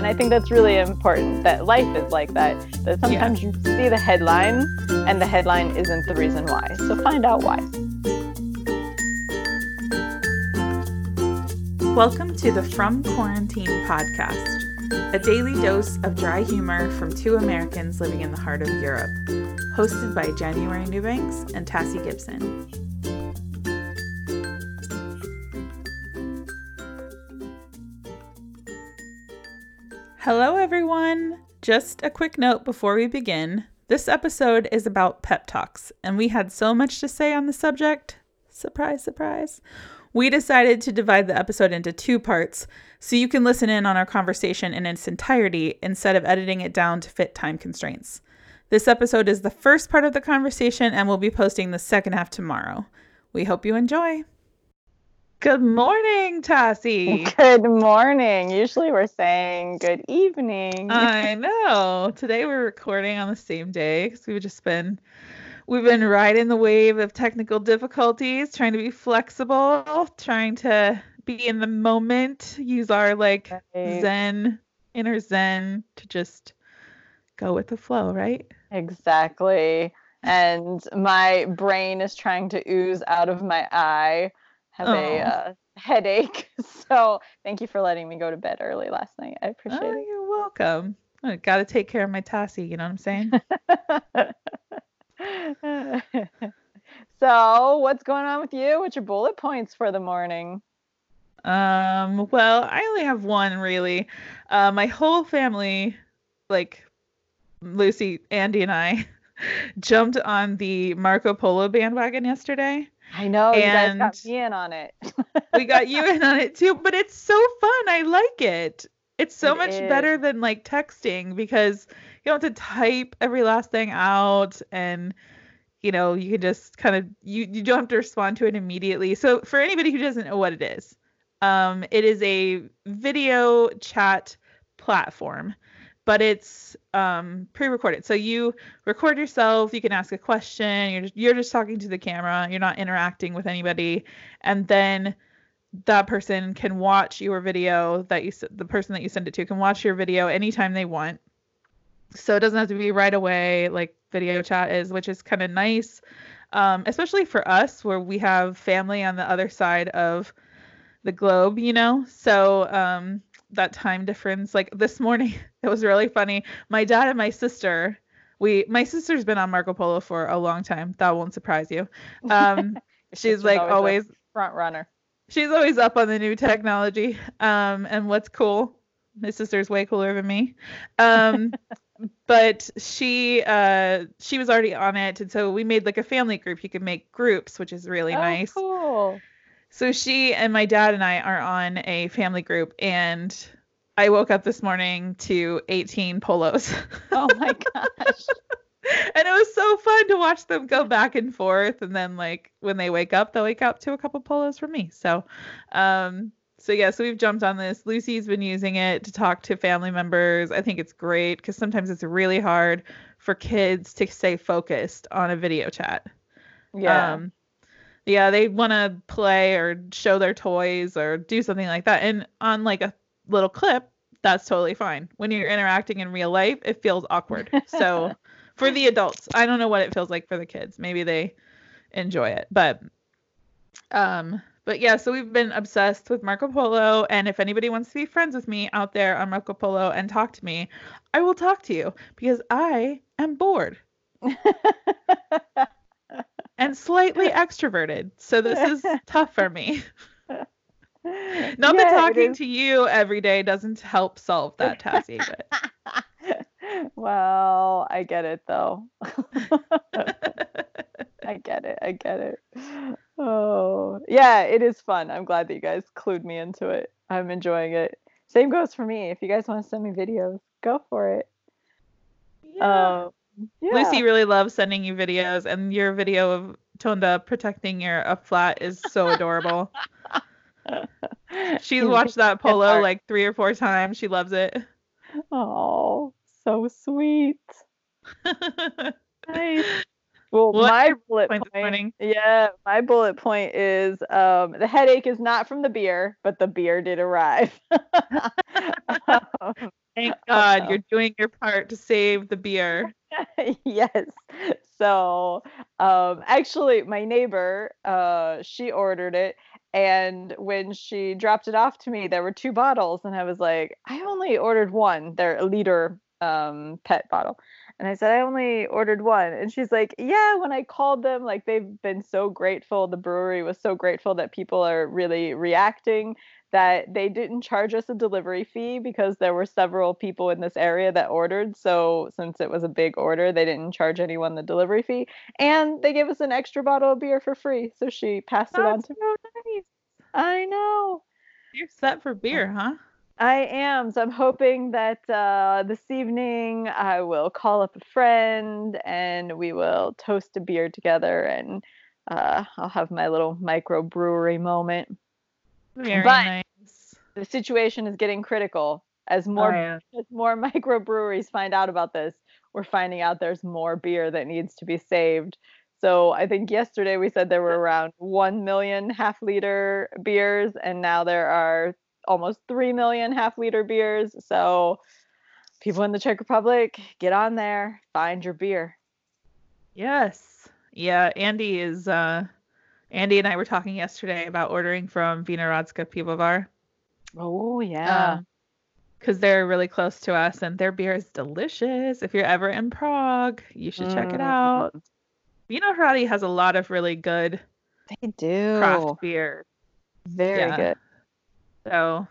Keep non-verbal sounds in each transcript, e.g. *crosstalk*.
And I think that's really important that life is like that. That sometimes yeah. you see the headline and the headline isn't the reason why. So find out why. Welcome to the From Quarantine podcast, a daily dose of dry humor from two Americans living in the heart of Europe, hosted by January Newbanks and Tassie Gibson. Hello, everyone. Just a quick note before we begin. This episode is about pep talks, and we had so much to say on the subject. Surprise, surprise. We decided to divide the episode into two parts so you can listen in on our conversation in its entirety instead of editing it down to fit time constraints. This episode is the first part of the conversation, and we'll be posting the second half tomorrow. We hope you enjoy. Good morning, Tassie. Good morning. Usually we're saying good evening. I know. Today we're recording on the same day because we've just been we've been riding the wave of technical difficulties, trying to be flexible, trying to be in the moment, use our like right. zen inner zen to just go with the flow, right? Exactly. And my brain is trying to ooze out of my eye have oh. a uh, *laughs* headache. *laughs* So thank you for letting me go to bed early last night. I appreciate oh, it. You're welcome. I got to take care of my Tassie. You know what I'm saying? *laughs* so what's going on with you? What's your bullet points for the morning? Um. Well, I only have one really. Uh, my whole family, like Lucy, Andy, and I, jumped on the Marco Polo bandwagon yesterday. I know and you guys got me in on it. *laughs* we got you in on it too, but it's so fun. I like it. It's so it much is. better than like texting because you don't have to type every last thing out and you know, you can just kind of you you don't have to respond to it immediately. So for anybody who doesn't know what it is, um it is a video chat platform but it's um, pre-recorded. So you record yourself. You can ask a question. You're just, you're just talking to the camera. You're not interacting with anybody, and then that person can watch your video that you the person that you send it to can watch your video anytime they want. So it doesn't have to be right away like video chat is, which is kind of nice, um, especially for us where we have family on the other side of the globe, you know. So um, that time difference. Like this morning, *laughs* it was really funny. My dad and my sister, we my sister's been on Marco Polo for a long time. That won't surprise you. Um, *laughs* she's like always, always front runner. She's always up on the new technology. Um, and what's cool, my sister's way cooler than me. Um, *laughs* but she uh she was already on it, and so we made like a family group. You can make groups, which is really oh, nice. Cool. So she and my dad and I are on a family group, and I woke up this morning to 18 polos. *laughs* Oh my gosh. *laughs* and it was so fun to watch them go back and forth. And then, like, when they wake up, they'll wake up to a couple polos from me. So, um, so yeah, so we've jumped on this. Lucy's been using it to talk to family members. I think it's great because sometimes it's really hard for kids to stay focused on a video chat. Yeah. Um, yeah, they want to play or show their toys or do something like that. And on like a little clip, that's totally fine. When you're interacting in real life, it feels awkward. So *laughs* for the adults, I don't know what it feels like for the kids. Maybe they enjoy it. But um but yeah, so we've been obsessed with Marco Polo and if anybody wants to be friends with me out there on Marco Polo and talk to me, I will talk to you because I am bored. *laughs* and slightly *laughs* extroverted. So this is tough for me. *laughs* Not yeah, that talking to you every day doesn't help solve that, Tassie. *laughs* But... well, I get it though. I get it. I get it. Oh, yeah, it is fun. I'm glad that you guys clued me into it. I'm enjoying it. Same goes for me. If you guys want to send me videos, go for it. Yeah. Um, yeah. Lucy really loves sending you videos, and your video of Tonda protecting your up flat is so adorable. *laughs* She's watched that polo like three or four times. She loves it. Oh, so sweet. *laughs* nice. Well, what my bullet point, yeah, my bullet point is um, the headache is not from the beer, but the beer did arrive. um, *laughs* Thank God you're doing your part to save the beer. *laughs* yes. So, um, actually, my neighbor, uh, she ordered it, and when she dropped it off to me, there were two bottles, and I was like, I only ordered one. They're a liter um, pet bottle. And I said, I only ordered one. And she's like, Yeah, when I called them, like they've been so grateful. The brewery was so grateful that people are really reacting that they didn't charge us a delivery fee because there were several people in this area that ordered. So, since it was a big order, they didn't charge anyone the delivery fee. And they gave us an extra bottle of beer for free. So, she passed That's it on to so nice. I know. You're set for beer, huh? I am. So I'm hoping that uh, this evening I will call up a friend and we will toast a beer together and uh, I'll have my little microbrewery moment. Very But- nice. The situation is getting critical as more Oh, yeah. as more microbreweries find out about this. We're finding out there's more beer that needs to be saved. So I think yesterday we said there were around 1 million half liter beers and now there are almost 3 million half liter beers. So people in the Czech Republic, get on there, find your beer. Yes. Yeah, Andy is uh Andy and I were talking yesterday about ordering from Vinohradský Pivovar. Oh yeah. because they're really close to us and their beer is delicious. If you're ever in Prague, you should check it Mm. out. Vinohrady has a lot of really good they do. craft beer. Very Yeah. good. So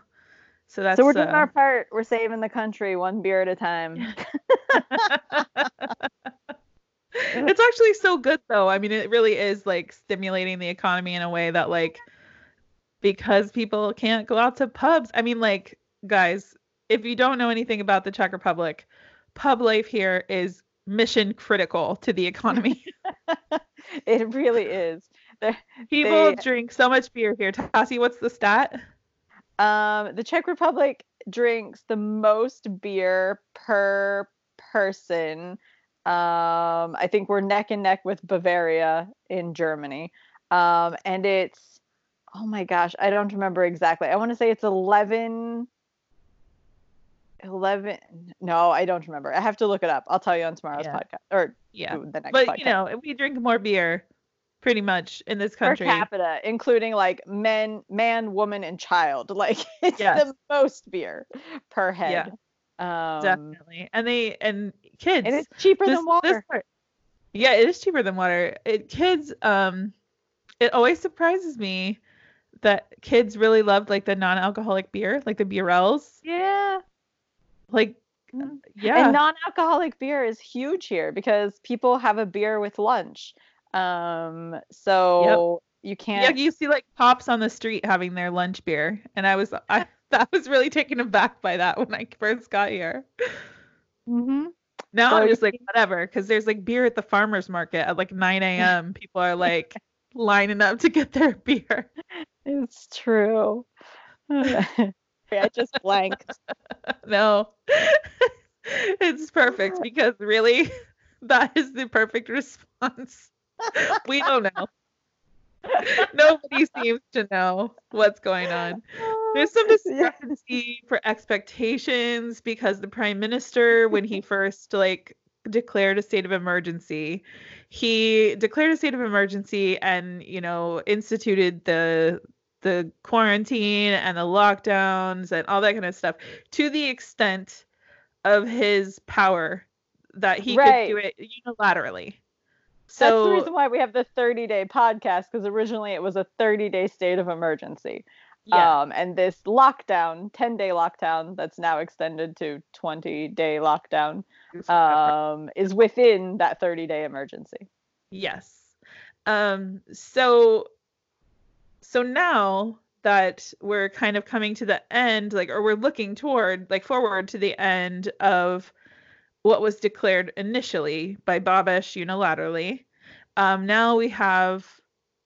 so that's so we're doing uh, our part. We're saving the country one beer at a time. *laughs* *laughs* it's actually so good though. I mean, it really is like stimulating the economy in a way that like because people can't go out to pubs. I mean, like guys, if you don't know anything about the Czech Republic, pub life here is mission critical to the economy. *laughs* it really is. There- People They- drink so much beer here. Tassie, what's the stat? Um, the Czech Republic drinks the most beer per person. Um, I think we're neck and neck with Bavaria in Germany. Um, and it's, oh my gosh, I don't remember exactly. I want to say it's 11. 11 no i don't remember i have to look it up i'll tell you on tomorrow's Yeah. podcast or Yeah. the next But podcast you know, we drink more beer pretty much in this country per capita, including like men, man, woman, and child. *laughs* Like it's Yes. the most beer per head. Um, Definitely. And they and kids. and it's cheaper this, than water. part- yeah, it is cheaper than water. It kids um it always surprises me that kids really loved like the non-alcoholic beer, like the Birells. yeah. Like Mhm. yeah. And non-alcoholic beer is huge here because people have a beer with lunch. Um, so you can't. Yeah, you see like cops on the street having their lunch beer. And I was I *laughs* *laughs* that was really taken aback by that when I first got here. Mhm. Now So I'm just like whatever, because there's like beer at the farmers market at like 9 a.m. People are like *laughs* lining up to get their beer. It's true. I just blanked. no, it's perfect because really, that is the perfect response. We don't know. Nobody seems to know what's going on. There's some *laughs* Yeah. discrepancy for expectations because the prime minister, when he *laughs* first like declared a state of emergency, he declared a state of emergency and you know instituted the the quarantine and the lockdowns and all that kind of stuff to the extent of his power that he Right. could do it unilaterally. That's the reason why we have the 30 day podcast because originally it was a 30 day state of emergency. yeah, Um, and this lockdown, 10 day lockdown that's now extended to 20 day lockdown, um, is within that 30 day emergency. Yes. Um so so now that we're kind of coming to the end like or we're looking toward like forward to the end of what was declared initially by Babiš unilaterally. Um now we have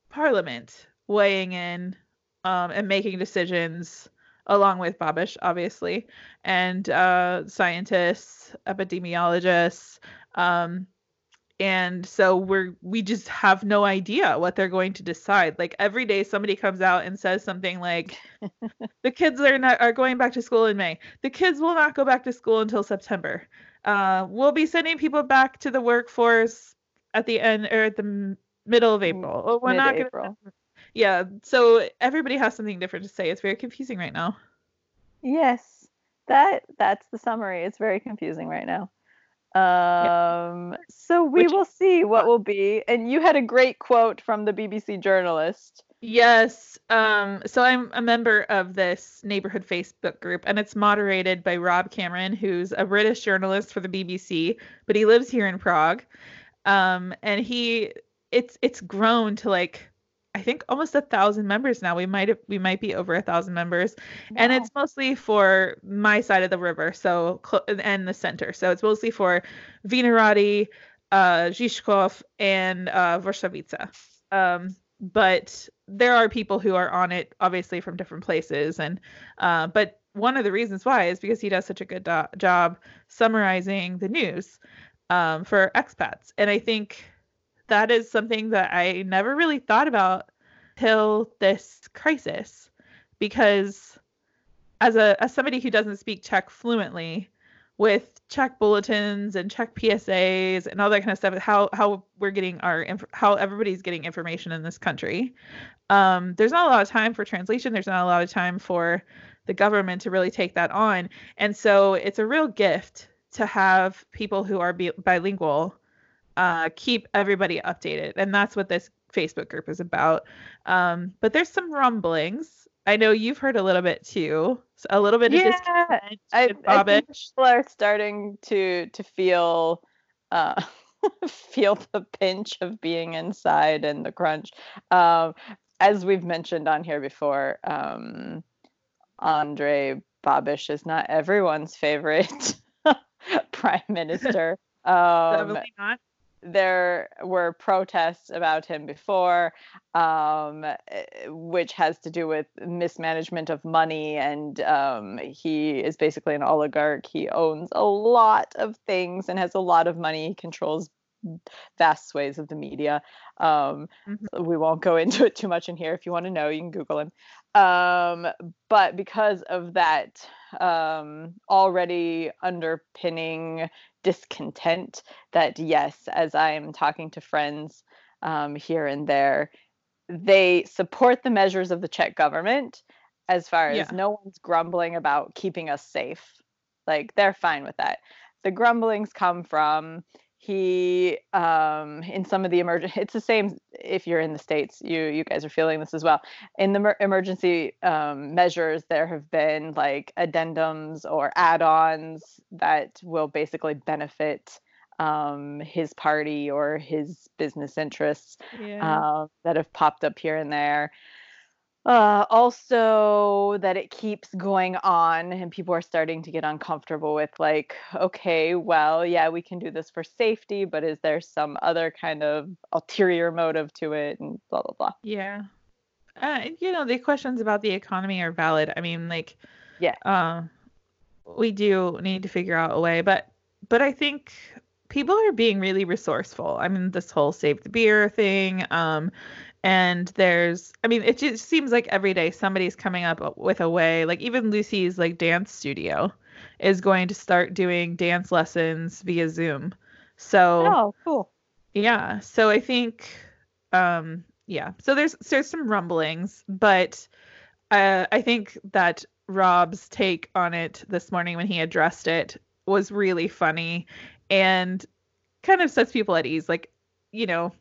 parliament weighing in um and making decisions along with Babiš obviously and uh scientists, epidemiologists um and so we're we just have no idea what they're going to decide. Like every day somebody comes out and says something like *laughs* the kids are not are going back to school in may. The kids will not go back to school until september uh, we'll be sending people back to the workforce at the end or at the middle of april. We're not gonna yeah so everybody has something different to say. It's very confusing right now. Yes. That that's the summary. It's very confusing right now. Um, yeah. so we Which, will see what will be. And you had a great quote from the BBC journalist. Yes. Um, so I'm a member of this neighborhood Facebook group, and it's moderated by Rob Cameron, who's a British journalist for the BBC, but he lives here in Prague. Um, and he, it's it's grown to like I think almost a thousand members now. We might we might be over a thousand members, wow. and it's mostly for my side of the river, so and the center. So it's mostly for Vinohrady, uh, Žižkov, and uh, Vršovice. Um, but there are people who are on it, obviously from different places, and uh, but one of the reasons why is because he does such a good do- job summarizing the news um, for expats, and I think that is something that I never really thought about till this crisis because as a as somebody who doesn't speak Czech fluently with Czech bulletins and Czech PSAs and all that kind of stuff how how we're getting our how everybody's getting information in this country um, there's not a lot of time for translation there's not a lot of time for the government to really take that on and so it's a real gift to have people who are bi- bilingual uh, keep everybody updated. And that's what this Facebook group is about. Um, but there's some rumblings. I know you've heard a little bit too. So a little bit yeah, of I, I think people are starting to to feel uh, *laughs* feel the pinch of being inside and the crunch. Um, as we've mentioned on here before, um, Andre Babiš is not everyone's favorite *laughs* prime *laughs* minister. Um, Definitely not there were protests about him before, um, eh, which has to do with mismanagement of money. And um, he is basically an oligarch. He owns a lot of things and has a lot of money. He controls vast swathes of the media. Um, mm-hmm. We won't go *laughs* into it too much in here. If you want to know, you can Google him. Um, but because of that um, already underpinning discontent, that yes, as I'm talking to friends um, here and there, they support the measures of the Czech government as far as yeah. no one's grumbling about keeping us safe. Like they're fine with that. The grumblings come from he um in some of the emergent it's the same if you're in the states you you guys are feeling this as well in the mer- emergency um, measures there have been like addendums or add-ons that will basically benefit um, his party or his business interests yeah. uh, that have popped up here and there uh, also that it keeps going on and people are starting to get uncomfortable with like okay well yeah we can do this for safety but is there some other kind of ulterior motive to it? and blah blah blah. Yeah. Uh, you know the questions about the economy are valid. I mean like yeah. uh, we do need to figure out a way but but i think people are being really resourceful. I mean, this whole save the beer thing, um, and there's i mean it just seems like every day somebody's coming up with a way like even lucy's like dance studio is going to start doing dance lessons via zoom. So oh cool. yeah so i think um yeah so there's there's some rumblings but uh, i think that rob's take on it this morning when he addressed it was really funny and kind of sets people at ease. Like you know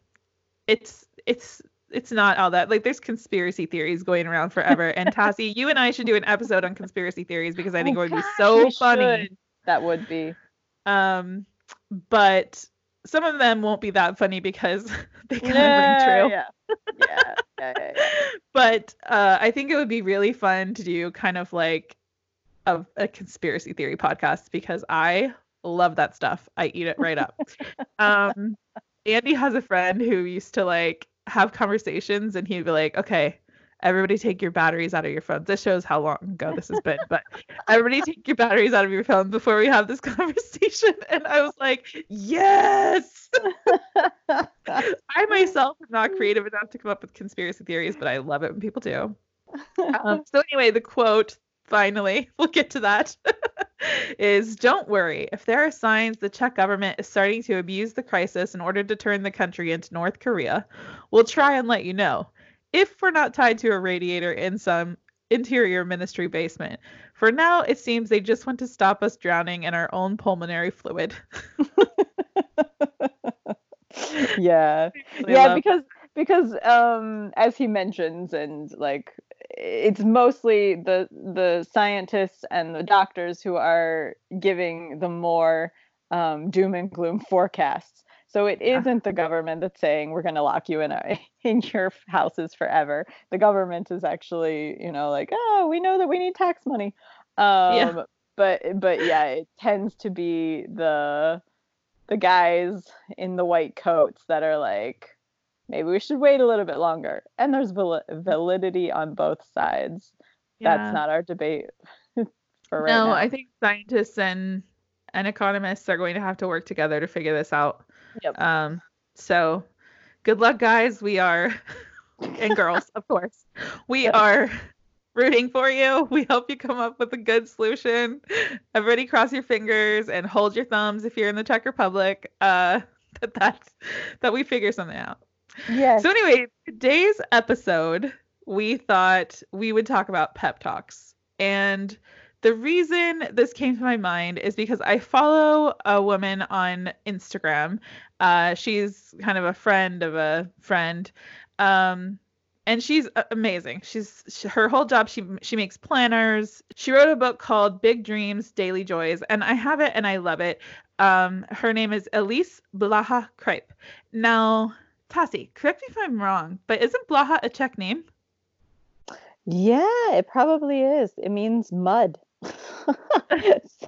it's it's it's not all that like there's conspiracy theories going around forever. And *laughs* Tassie, you and I should do an episode on conspiracy theories because I think oh, it would be so funny. Should. That would be. Um, but some of them won't be that funny because *laughs* they kind yeah, of ring true. Yeah. Yeah. yeah, yeah, yeah. *laughs* but uh, I think it would be really fun to do kind of like a, a conspiracy theory podcast because I love that stuff. I eat it right up. um, Andy has a friend who used to like have conversations and he'd be like, okay, everybody take your batteries out of your phones. This shows how long ago this has been, but *laughs* everybody take your batteries out of your phones before we have this *laughs* conversation. And I was like, yes. I myself am not creative enough to come up with conspiracy theories, but I love it when people do. *laughs* Um, so anyway, the quote finally, *laughs* we'll get to that, *laughs* is don't worry. If there are signs the Czech government is starting to abuse the crisis in order to turn the country into North Korea, we'll try and let you know. If we're not tied to a radiator in some interior ministry basement. For now, it seems they just want to stop us drowning in our own pulmonary fluid. *laughs* yeah. yeah, because because um as he mentions and like it's mostly the the scientists and the doctors who are giving the more um, doom and gloom forecasts. So it isn't the government that's saying we're going to lock you in a, *laughs* in your houses forever. The government is actually, you know, like, oh, we know that we need tax money. Um, yeah. But but yeah, it tends to be the the guys in the white coats that are like, maybe we should wait a little bit longer. And there's val- validity on both sides. Yeah. That's not our debate *laughs* for right no, now. I think scientists and and economists are going to have to work together to figure this out. Yep. Um, so good luck, guys. We are, *laughs* and girls, of course, we yep. are rooting for you. We hope you come up with a good solution. Everybody cross your fingers and hold your thumbs if you're in the Czech Republic. Uh, *laughs* that that's that we figure something out. Yes. So anyway, today's episode, we thought we would talk about pep talks. And the reason this came to my mind is because I follow a woman on Instagram. Uh, she's kind of a friend of a friend. Um, and she's amazing. She's she, her whole job. She she makes planners. She wrote a book called Big Dreams, Daily Joys, and I have it and I love it. Um, her name is Elise Blaha Cripe. Now, Tassie, correct me if I'm wrong, but isn't Blaha a Czech name? Yeah, it probably is. It means mud. *laughs*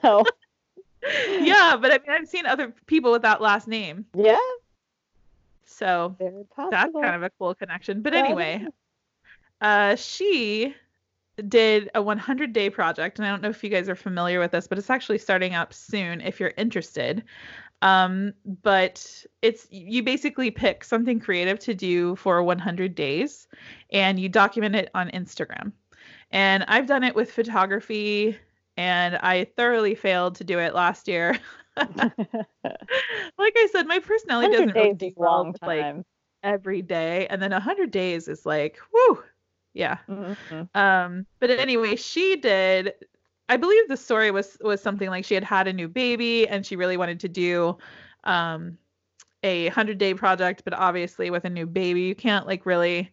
so. *laughs* yeah, but I mean, I've seen other people with that last name. Yeah. So that's kind of a cool connection. But anyway, uh, she did a 100 day project, and I don't know if you guys are familiar with this, but it's actually starting up soon if you're interested. Um, but it's you basically pick something creative to do for 100 days and you document it on Instagram. And I've done it with photography and I thoroughly failed to do it last year. *laughs* like I said, my personality doesn't really do well with, like every day, and then 100 days is like, whoo, yeah. Mm-hmm. Um, but anyway, she did I believe the story was was something like she had had a new baby and she really wanted to do um, a 100 day project, but obviously with a new baby, you can't like really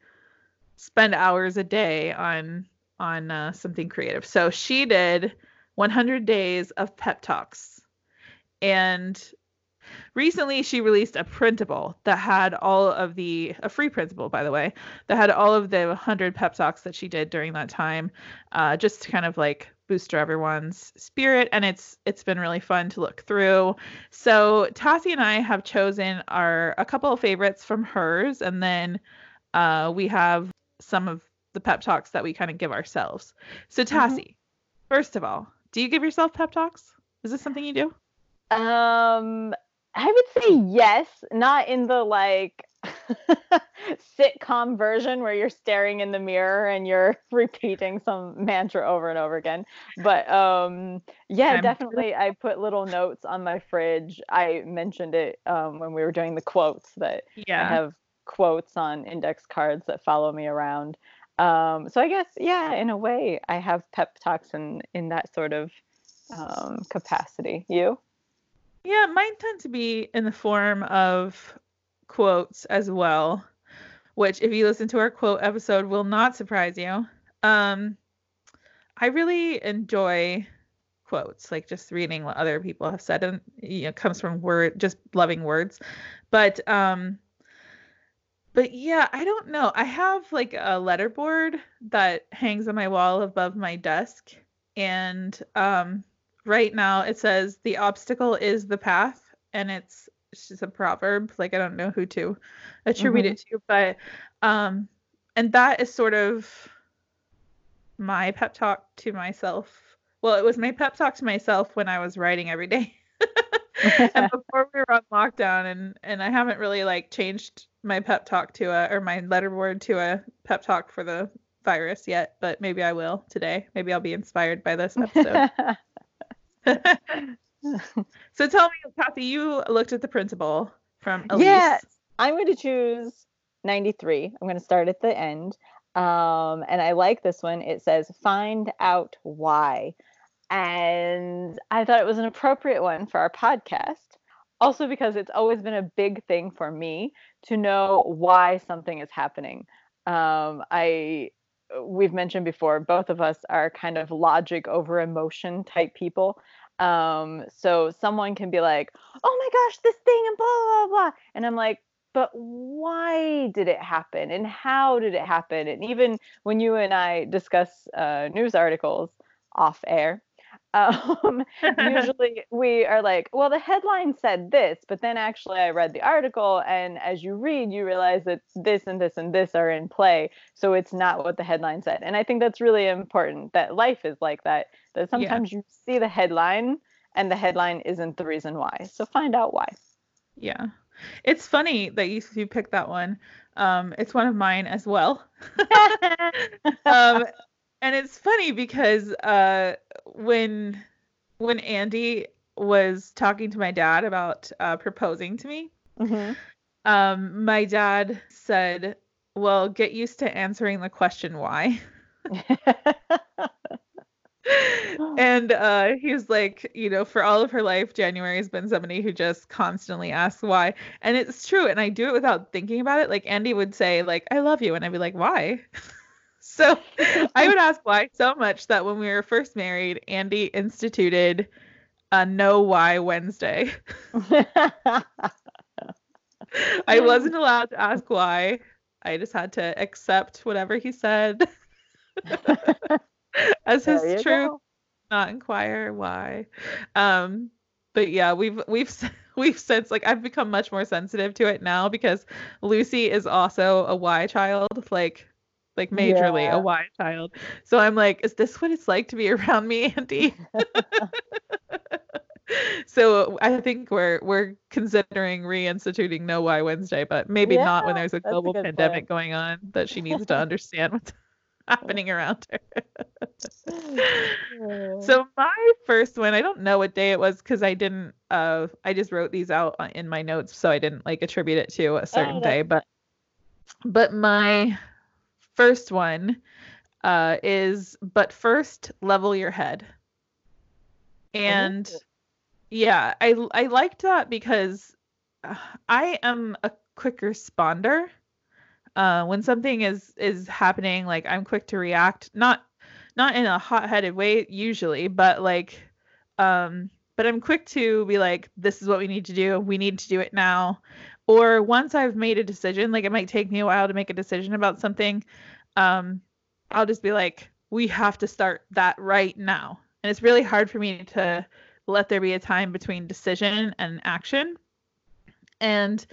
spend hours a day on on uh, something creative. So she did 100 days of pep talks. And recently she released a printable that had all of the a free printable by the way that had all of the 100 pep talks that she did during that time uh, just kind of like booster everyone's spirit and it's it's been really fun to look through. So tassie and i have chosen our a couple of favorites from hers and then uh, we have some of the pep talks that we kind of give ourselves. So tassie mm-hmm. first of all do you give yourself pep talks? Is this something you do? Um I would say yes, not in the like *laughs* sitcom version where you're staring in the mirror and you're *laughs* repeating some mantra over and over again. But um yeah, definitely I put little notes on my fridge. I mentioned it um when we were doing the quotes that yeah. I have quotes on index cards that follow me around. Um so I guess yeah, in a way I have pep talks in in that sort of um capacity. You? Yeah, mine tend to be in the form of quotes as well, which, if you listen to our quote episode, will not surprise you. Um, I really enjoy quotes, like just reading what other people have said, and you know, comes from word, just loving words. But um, but yeah, I don't know. I have like a letterboard that hangs on my wall above my desk, and um, right now it says the obstacle is the path and it's it's just a proverb like i don't know who to attribute mm-hmm. it to but um and that is sort of my pep talk to myself. Well, it was my pep talk to myself when I was writing every day. *laughs* and *laughs* before we were on lockdown and and I haven't really like changed my pep talk to a or my letterboard to a pep talk for the virus yet, but maybe I will today. Maybe I'll be inspired by this *laughs* episode. *laughs* so tell me, Tassie, you looked at the principle from Elise. Yes, I'm going to choose 93. I'm going to start at the end. Um, and I like this one. It says, find out why. And I thought it was an appropriate one for our podcast. Also, because it's always been a big thing for me to know why something is happening. Um, I we've mentioned before, both of us are kind of logic over emotion type people. Um, so someone can be like, "Oh my gosh, this thing," and blah blah blah, and I'm like, "But why did it happen? And how did it happen?" And even when you and I discuss uh, news articles off air, um, *laughs* usually we are like, well, the headline said this, but then actually I read the article, and as you read, you realize that this and this and this are in play. So it's not what the headline said. And I think that's really important that life is like that, that sometimes yeah. you see the headline and the headline isn't the reason why. So find out why. Yeah. It's funny that you, you picked that one. Um, it's one of mine as well. *laughs* *laughs* um, and it's funny because uh, when when Andy was talking to my dad about uh, proposing to me, mm-hmm. um, my dad said, "Well, get used to answering the question why." *laughs* and uh, he was like, you know, for all of her life, January has been somebody who just constantly asks why, and it's true. And I do it without thinking about it. Like Andy would say, like, "I love you," and I'd be like, "Why?" *laughs* So *laughs* I would ask why so much that when we were first married, Andy instituted a no why Wednesday. I wasn't allowed to ask why. I just had to accept whatever he said *laughs* as his truth, go. not inquire why. Um, but yeah, we've we've *laughs* we've since like I've become much more sensitive to it now because Lucy is also a why child. Like like majorly yeah. a why child. So I'm like, is this what it's like to be *laughs* around me, Andy? *laughs* so I think we're we're considering reinstituting No Why Wednesday, but maybe yeah, not when there's a global a pandemic point. going on that she needs to *laughs* understand what's happening around her. so my first one, I don't know what day it was because I didn't uh I just wrote these out in my notes so I didn't like attribute it to a certain oh, day, but but my first one uh, is but first level your head. And oh. yeah, I I liked that because uh, I am a quick responder. Uh, when something is is happening, like I'm quick to react, not not in a hot-headed way usually, but like um but I'm quick to be like this is what we need to do. We need to do it now or once I've made a decision, like it might take me a while to make a decision about something, um, I'll just be like, we have to start that right now. And it's really hard for me to let there be a time between decision and action. And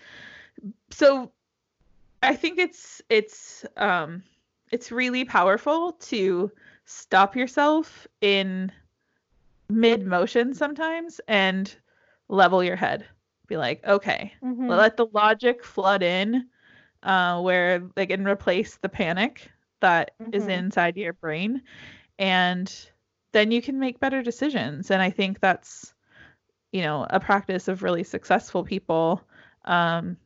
so I think it's it's um it's really powerful to stop yourself in mid motion sometimes and level your head be like, okay, mm-hmm. let the logic flood in, uh, where they can replace the panic that mm-hmm. is inside your brain, and then you can make better decisions. And I think that's, you know, a practice of really successful people. Um,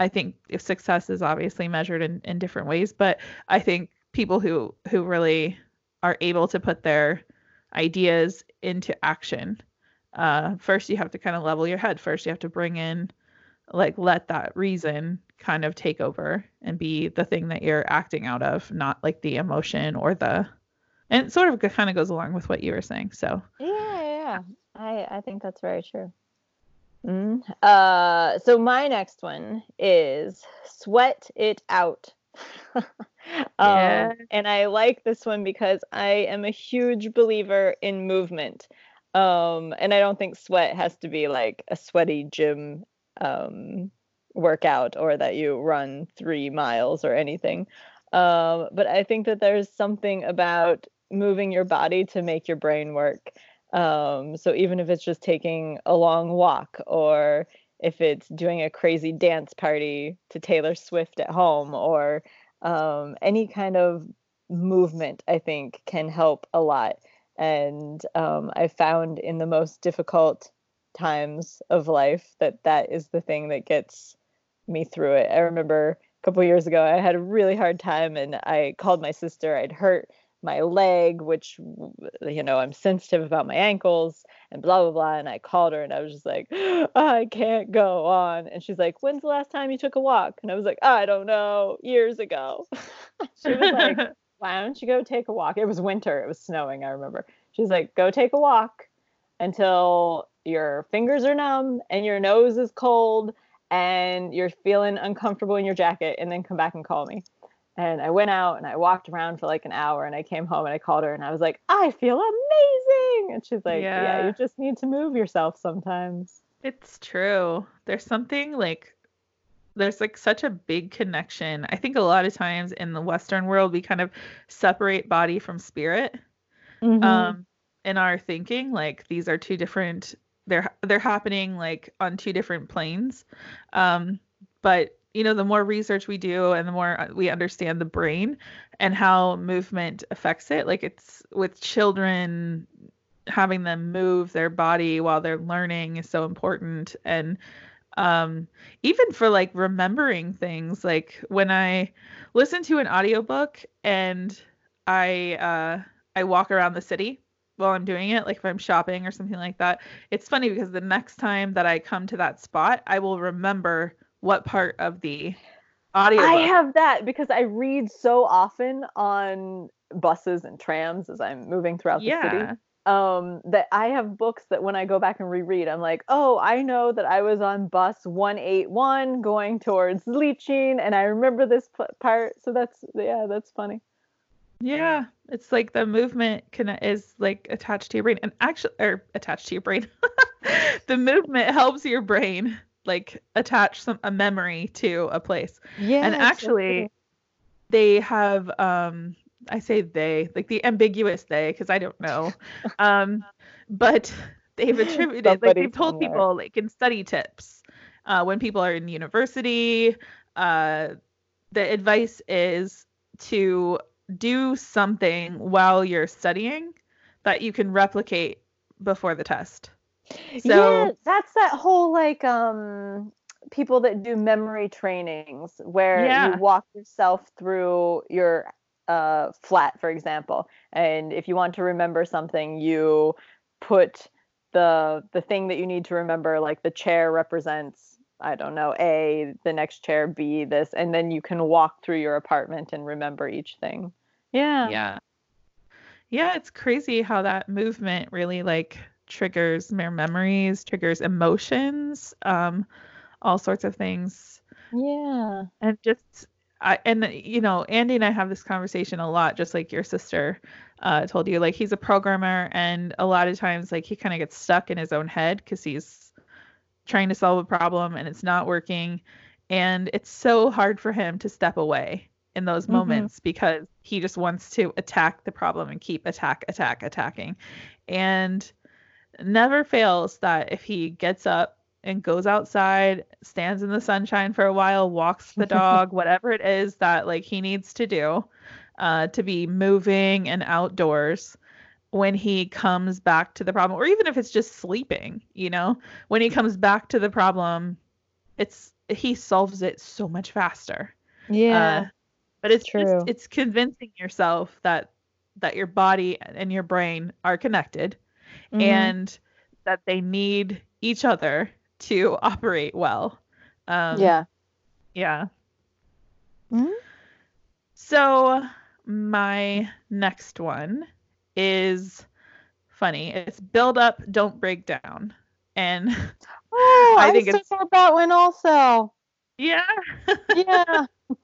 I think if success is obviously measured in, in different ways, but I think people who who really are able to put their ideas into action uh, first you have to kind of level your head. First you have to bring in, like, let that reason kind of take over and be the thing that you're acting out of, not like the emotion or the. And it sort of kind of goes along with what you were saying. So. Yeah, yeah, I I think that's very true. Mm. Uh, so my next one is sweat it out. *laughs* um, yeah. And I like this one because I am a huge believer in movement. Um, and I don't think sweat has to be like a sweaty gym um, workout or that you run three miles or anything. Um, but I think that there's something about moving your body to make your brain work. Um, so even if it's just taking a long walk or if it's doing a crazy dance party to Taylor Swift at home or um, any kind of movement, I think can help a lot. And um, I found in the most difficult times of life that that is the thing that gets me through it. I remember a couple years ago, I had a really hard time and I called my sister. I'd hurt my leg, which, you know, I'm sensitive about my ankles and blah, blah, blah. And I called her and I was just like, I can't go on. And she's like, When's the last time you took a walk? And I was like, I don't know, years ago. *laughs* she was like, *laughs* Why don't you go take a walk? It was winter, it was snowing, I remember. She's like, Go take a walk until your fingers are numb and your nose is cold and you're feeling uncomfortable in your jacket and then come back and call me. And I went out and I walked around for like an hour and I came home and I called her and I was like, I feel amazing. And she's like, Yeah, yeah you just need to move yourself sometimes. It's true. There's something like there's like such a big connection. I think a lot of times in the Western world we kind of separate body from spirit. Mm-hmm. Um in our thinking. Like these are two different they're they're happening like on two different planes. Um but you know the more research we do and the more uh, we understand the brain and how movement affects it like it's with children having them move their body while they're learning is so important and um even for like remembering things like when i listen to an audiobook and i uh i walk around the city while i'm doing it like if i'm shopping or something like that it's funny because the next time that i come to that spot i will remember what part of the audio I have that because I read so often on buses and trams as I'm moving throughout the yeah. city. Um, that I have books that when I go back and reread, I'm like, oh, I know that I was on bus 181 going towards Leeching, and I remember this p- part. So that's yeah, that's funny. Yeah, it's like the movement can is like attached to your brain, and actually, or attached to your brain. *laughs* the movement helps your brain like attach some a memory to a place. Yeah. And actually they have um I say they, like the ambiguous they because I don't know. um but they've *laughs* attributed like they've told somewhere. people like in study tips uh when people are in university uh the advice is to do something while you're studying that you can replicate before the test. So yeah, that's that whole like um people that do memory trainings where yeah. you walk yourself through your uh flat for example and if you want to remember something you put the the thing that you need to remember like the chair represents I don't know, A, the next chair, B, this, and then you can walk through your apartment and remember each thing. Yeah. Yeah. Yeah, it's crazy how that movement really like triggers mere memories, triggers emotions, um, all sorts of things. Yeah. And just I and you know, Andy and I have this conversation a lot, just like your sister uh, told you. Like he's a programmer, and a lot of times, like he kind of gets stuck in his own head because he's trying to solve a problem and it's not working, and it's so hard for him to step away in those mm-hmm. moments because he just wants to attack the problem and keep attack, attack, attacking, and never fails that if he gets up and goes outside, stands in the sunshine for a while, walks the *laughs* dog, whatever it is that like he needs to do uh, to be moving and outdoors when he comes back to the problem or even if it's just sleeping, you know, when he comes back to the problem, it's he solves it so much faster. Yeah. Uh, but it's true. Just, it's convincing yourself that that your body and your brain are connected mm-hmm. and that they need each other to *laughs* operate well. Um, yeah. Yeah. Mm-hmm. So my next one is funny. It's build up, don't break down. And *laughs* oh, I think I it's that one also. Yeah. Yeah. *laughs*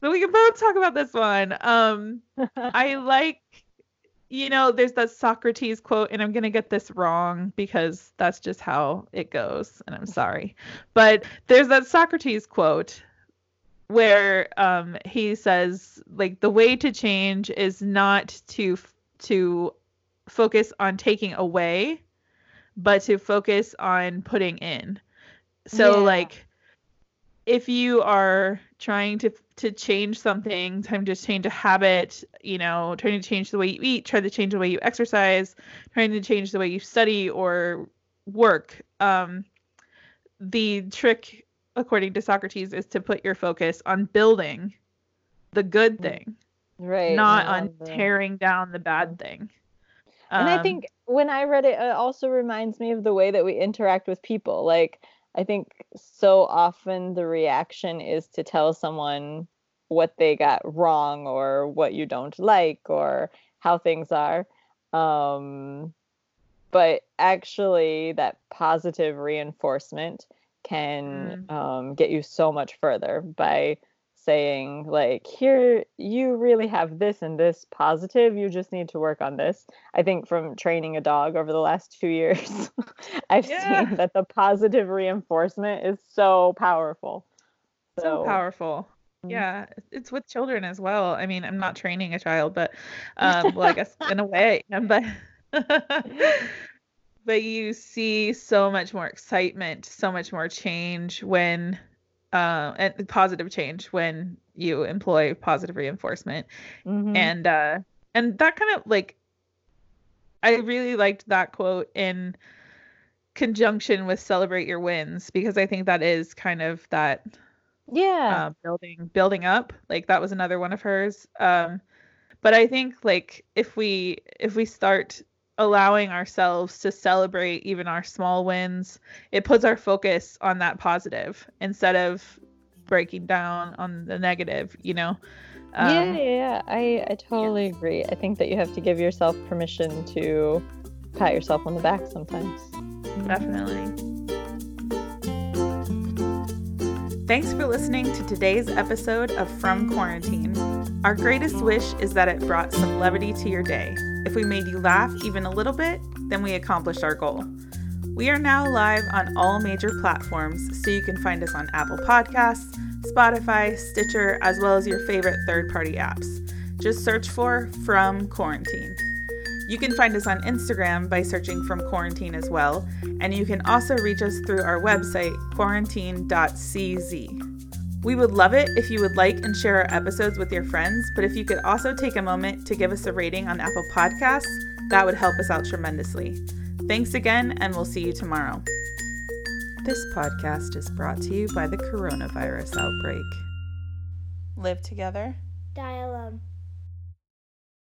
so we can both talk about this one. Um, I like you know, there's that Socrates quote, and I'm going to get this wrong because that's just how it goes, and I'm sorry. But there's that Socrates quote where um, he says like the way to change is not to to focus on taking away, but to focus on putting in. So yeah. like if you are trying to to change something, trying to change a habit, you know, trying to change the way you eat, trying to change the way you exercise, trying to change the way you study or work. Um, the trick, according to Socrates, is to put your focus on building the good mm. thing, right? Not on tearing down the bad thing. And um, I think when I read it, it also reminds me of the way that we interact with people. Like I think so often the reaction is to tell someone what they got wrong or what you don't like or how things are. Um, but actually, that positive reinforcement can mm. um, get you so much further by saying like here you really have this and this positive you just need to work on this i think from training a dog over the last two years *laughs* i've yeah. seen that the positive reinforcement is so powerful so, so powerful mm-hmm. yeah it's with children as well i mean i'm not training a child but *laughs* um well i guess in a way *laughs* but but you see so much more excitement so much more change when uh, and positive change when you employ positive reinforcement. Mm-hmm. and uh and that kind of like i really liked that quote in conjunction with celebrate your wins because i think that is kind of that yeah. uh, building building up. Like that was another one of hers. Um but i think like if we if we start allowing ourselves to celebrate even our small wins, it puts our focus on that positive instead of breaking down on the negative, you know? Um, yeah, yeah, yeah, I, I totally yeah. agree. I think that you have to give yourself permission to pat yourself on the back sometimes. Definitely. Thanks for listening to today's episode of From Quarantine. Our greatest wish is that it brought some levity to your day. If we made you laugh even a little bit, then we accomplished our goal. We are now live on all major platforms, so you can find us on Apple Podcasts, Spotify, Stitcher, as well as your favorite third party apps. Just search for From Quarantine. You can find us on Instagram by searching From Quarantine as well, and you can also reach us through our website, quarantine.cz. We would love it if you would like and share our episodes with your friends, but if you could also take a moment to give us a rating on Apple Podcasts, that would help us out tremendously. Thanks again, and we'll see you tomorrow. This podcast is brought to you by the coronavirus outbreak. Live together, die alone.